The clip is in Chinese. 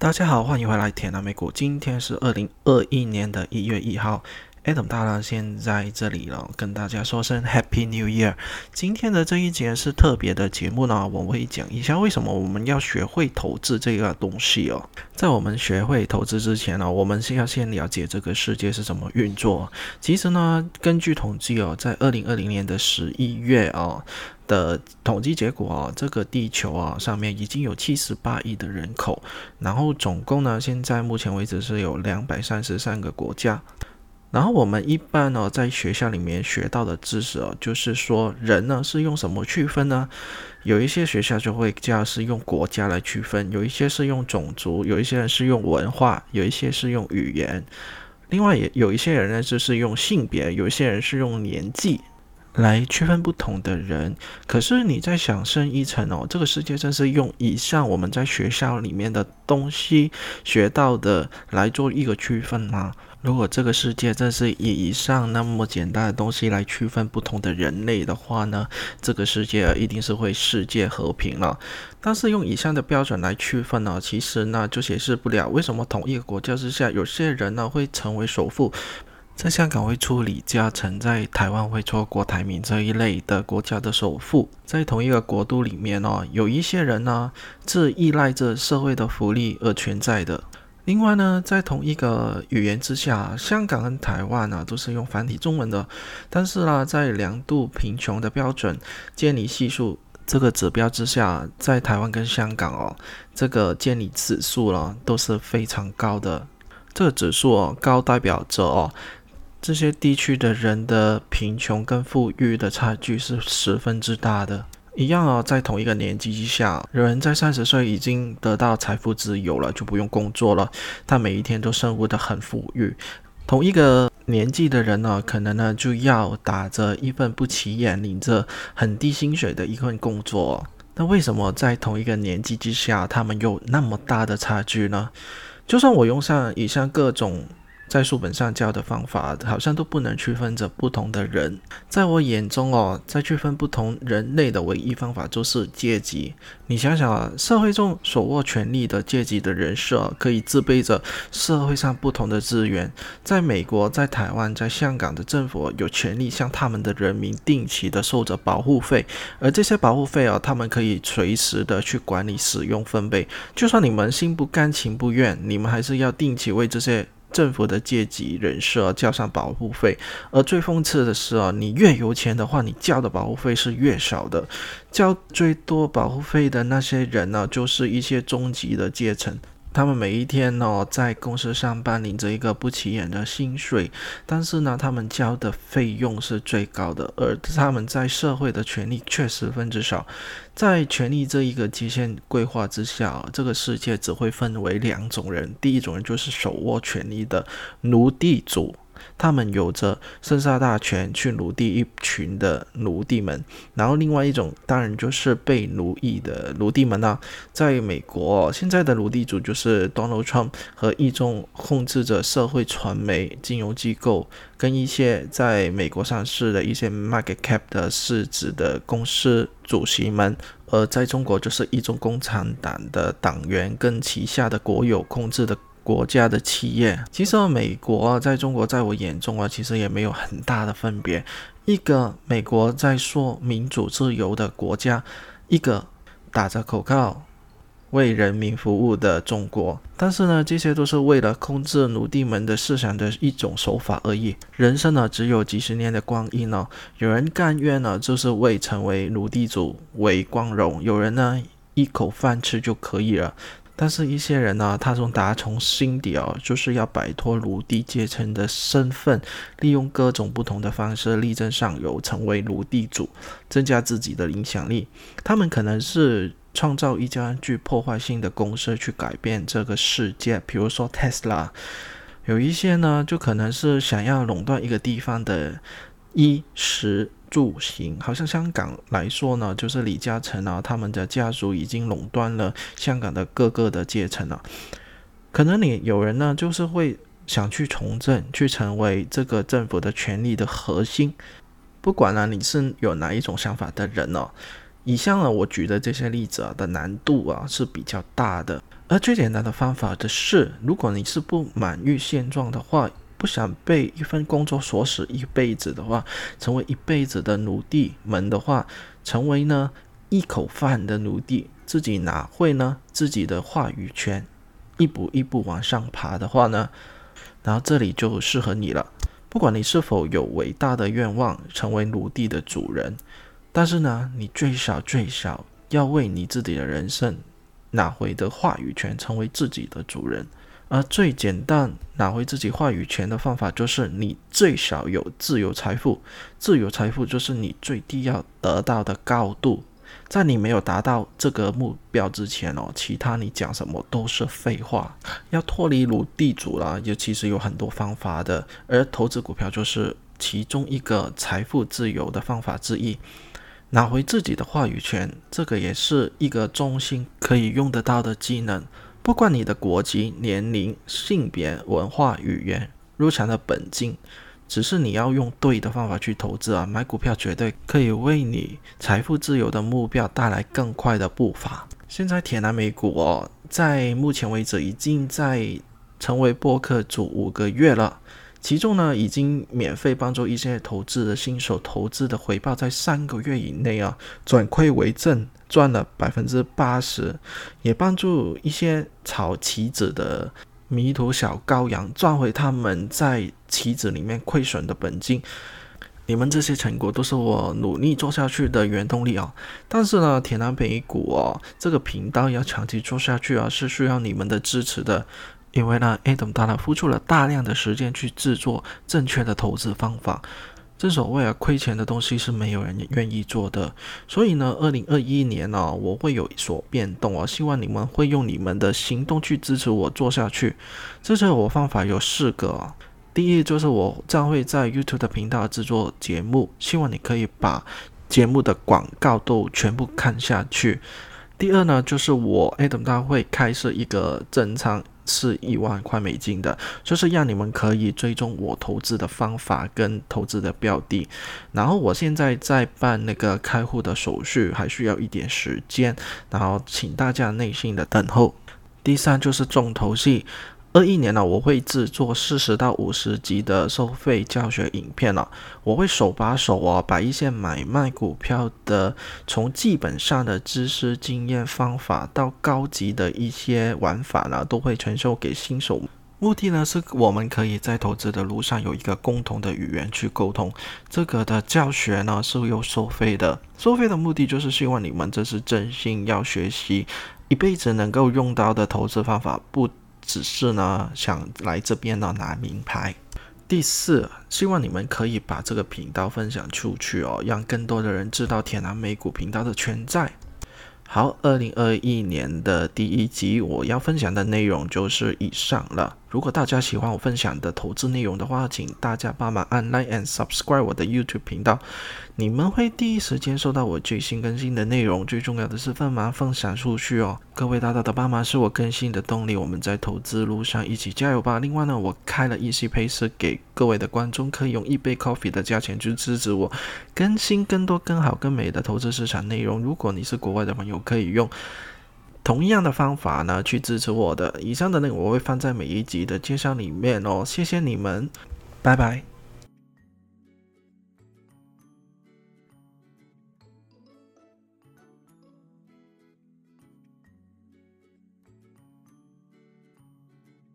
大家好，欢迎回来铁南美股。今天是二零二一年的一月一号，Adam 大佬先在这里了，跟大家说声 Happy New Year。今天的这一节是特别的节目呢，我会讲一下为什么我们要学会投资这个东西哦。在我们学会投资之前呢，我们是要先了解这个世界是怎么运作。其实呢，根据统计哦，在二零二零年的十一月啊。的统计结果啊，这个地球啊上面已经有七十八亿的人口，然后总共呢，现在目前为止是有两百三十三个国家。然后我们一般呢，在学校里面学到的知识哦，就是说人呢是用什么区分呢？有一些学校就会教是用国家来区分，有一些是用种族，有一些人是用文化，有一些是用语言，另外也有一些人呢就是用性别，有一些人是用年纪。来区分不同的人，可是你在想深一层哦，这个世界真是用以上我们在学校里面的东西学到的来做一个区分吗？如果这个世界真是以以上那么简单的东西来区分不同的人类的话呢，这个世界一定是会世界和平了。但是用以上的标准来区分呢，其实呢就解释不了为什么同一个国家之下，有些人呢会成为首富。在香港会出李嘉诚，在台湾会做郭台铭这一类的国家的首富，在同一个国度里面哦，有一些人呢是依赖着社会的福利而存在的。另外呢，在同一个语言之下，香港跟台湾呢都是用繁体中文的，但是呢，在两度贫穷的标准建立系数这个指标之下，在台湾跟香港哦，这个建立指数呢都是非常高的。这个指数哦高代表着哦。这些地区的人的贫穷跟富裕的差距是十分之大的。一样啊，在同一个年纪之下，有人在三十岁已经得到财富自由了，就不用工作了，他每一天都生活的很富裕。同一个年纪的人呢，可能呢就要打着一份不起眼、领着很低薪水的一份工作。那为什么在同一个年纪之下，他们有那么大的差距呢？就算我用上以上各种。在书本上教的方法，好像都不能区分着不同的人。在我眼中哦，在区分不同人类的唯一方法就是阶级。你想想啊，社会中手握权力的阶级的人设，可以自备着社会上不同的资源。在美国、在台湾、在香港的政府有权利向他们的人民定期的收着保护费，而这些保护费啊，他们可以随时的去管理、使用、分配。就算你们心不甘情不愿，你们还是要定期为这些。政府的阶级人士啊交上保护费，而最讽刺的是啊，你越有钱的话，你交的保护费是越少的。交最多保护费的那些人呢，就是一些中级的阶层。他们每一天呢，在公司上班，领着一个不起眼的薪水，但是呢，他们交的费用是最高的，而他们在社会的权利却十分之少。在权力这一个极限规划之下，这个世界只会分为两种人：第一种人就是手握权力的奴隶主。他们有着生杀大权去奴隶一群的奴隶们，然后另外一种当然就是被奴役的奴隶们呢。在美国，现在的奴隶主就是 Donald Trump 和一众控制着社会、传媒、金融机构跟一些在美国上市的一些 market cap 的市值的公司主席们，而在中国就是一众共产党的党员跟旗下的国有控制的。国家的企业，其实美国在中国，在我眼中啊，其实也没有很大的分别。一个美国在说民主自由的国家，一个打着口号为人民服务的中国。但是呢，这些都是为了控制奴隶们的思想的一种手法而已。人生呢，只有几十年的光阴呢，有人甘愿呢，就是为成为奴隶主为光荣；有人呢，一口饭吃就可以了。但是，一些人呢，他从打从心底哦，就是要摆脱奴隶阶层的身份，利用各种不同的方式力争上游，成为奴隶主，增加自己的影响力。他们可能是创造一家具破坏性的公司去改变这个世界，比如说 Tesla。有一些呢，就可能是想要垄断一个地方的衣食。住行，好像香港来说呢，就是李嘉诚啊，他们的家族已经垄断了香港的各个的阶层了。可能你有人呢，就是会想去从政，去成为这个政府的权力的核心。不管呢，你是有哪一种想法的人哦，以上呢我举的这些例子啊的难度啊是比较大的。而最简单的方法的是，如果你是不满于现状的话，不想被一份工作锁死一辈子的话，成为一辈子的奴隶们的话，成为呢一口饭的奴隶，自己哪会呢自己的话语权，一步一步往上爬的话呢，然后这里就适合你了。不管你是否有伟大的愿望成为奴隶的主人，但是呢，你最少最少要为你自己的人生拿回的话语权，成为自己的主人。而最简单拿回自己话语权的方法，就是你最少有自由财富。自由财富就是你最低要得到的高度。在你没有达到这个目标之前哦，其他你讲什么都是废话。要脱离奴地主啦，就其实有很多方法的，而投资股票就是其中一个财富自由的方法之一。拿回自己的话语权，这个也是一个中心可以用得到的技能。不管你的国籍、年龄、性别、文化、语言、入场的本金。只是你要用对的方法去投资啊！买股票绝对可以为你财富自由的目标带来更快的步伐。现在铁男美股哦，在目前为止已经在成为播客主五个月了，其中呢已经免费帮助一些投资的新手投资的回报在三个月以内啊转亏为正，赚了百分之八十，也帮助一些炒棋子的。迷途小羔羊赚回他们在棋子里面亏损的本金，你们这些成果都是我努力做下去的原动力啊！但是呢，铁南美股哦，这个频道要长期做下去啊，是需要你们的支持的，因为呢，Adam 大佬付出了大量的时间去制作正确的投资方法。正所谓啊，亏钱的东西是没有人愿意做的。所以呢，二零二一年呢，我会有所变动啊。希望你们会用你们的行动去支持我做下去。支持我方法有四个，第一就是我将会在 YouTube 的频道制作节目，希望你可以把节目的广告都全部看下去。第二呢，就是我 Adam 大会开设一个正常。是一万块美金的，就是让你们可以追踪我投资的方法跟投资的标的。然后我现在在办那个开户的手续，还需要一点时间，然后请大家耐心的等候。第三就是重头戏。二一年呢，我会制作四十到五十集的收费教学影片了。我会手把手哦，把一些买卖股票的，从基本上的知识、经验、方法到高级的一些玩法呢，都会传授给新手。目的呢，是我们可以在投资的路上有一个共同的语言去沟通。这个的教学呢是有收费的，收费的目的就是希望你们这是真心要学习，一辈子能够用到的投资方法不。只是呢，想来这边呢拿名牌。第四，希望你们可以把这个频道分享出去哦，让更多的人知道天南美股频道的存在。好，二零二一年的第一集，我要分享的内容就是以上了。如果大家喜欢我分享的投资内容的话，请大家帮忙按 like and subscribe 我的 YouTube 频道，你们会第一时间收到我最新更新的内容。最重要的是，帮忙分享出去哦！各位大大的帮忙是我更新的动力，我们在投资路上一起加油吧！另外呢，我开了一些配饰给各位的观众，可以用一杯 coffee 的价钱去支持我，更新更多更好更美的投资市场内容。如果你是国外的朋友，可以用。同样的方法呢，去支持我的。以上的内容我会放在每一集的介绍里面哦。谢谢你们，拜拜。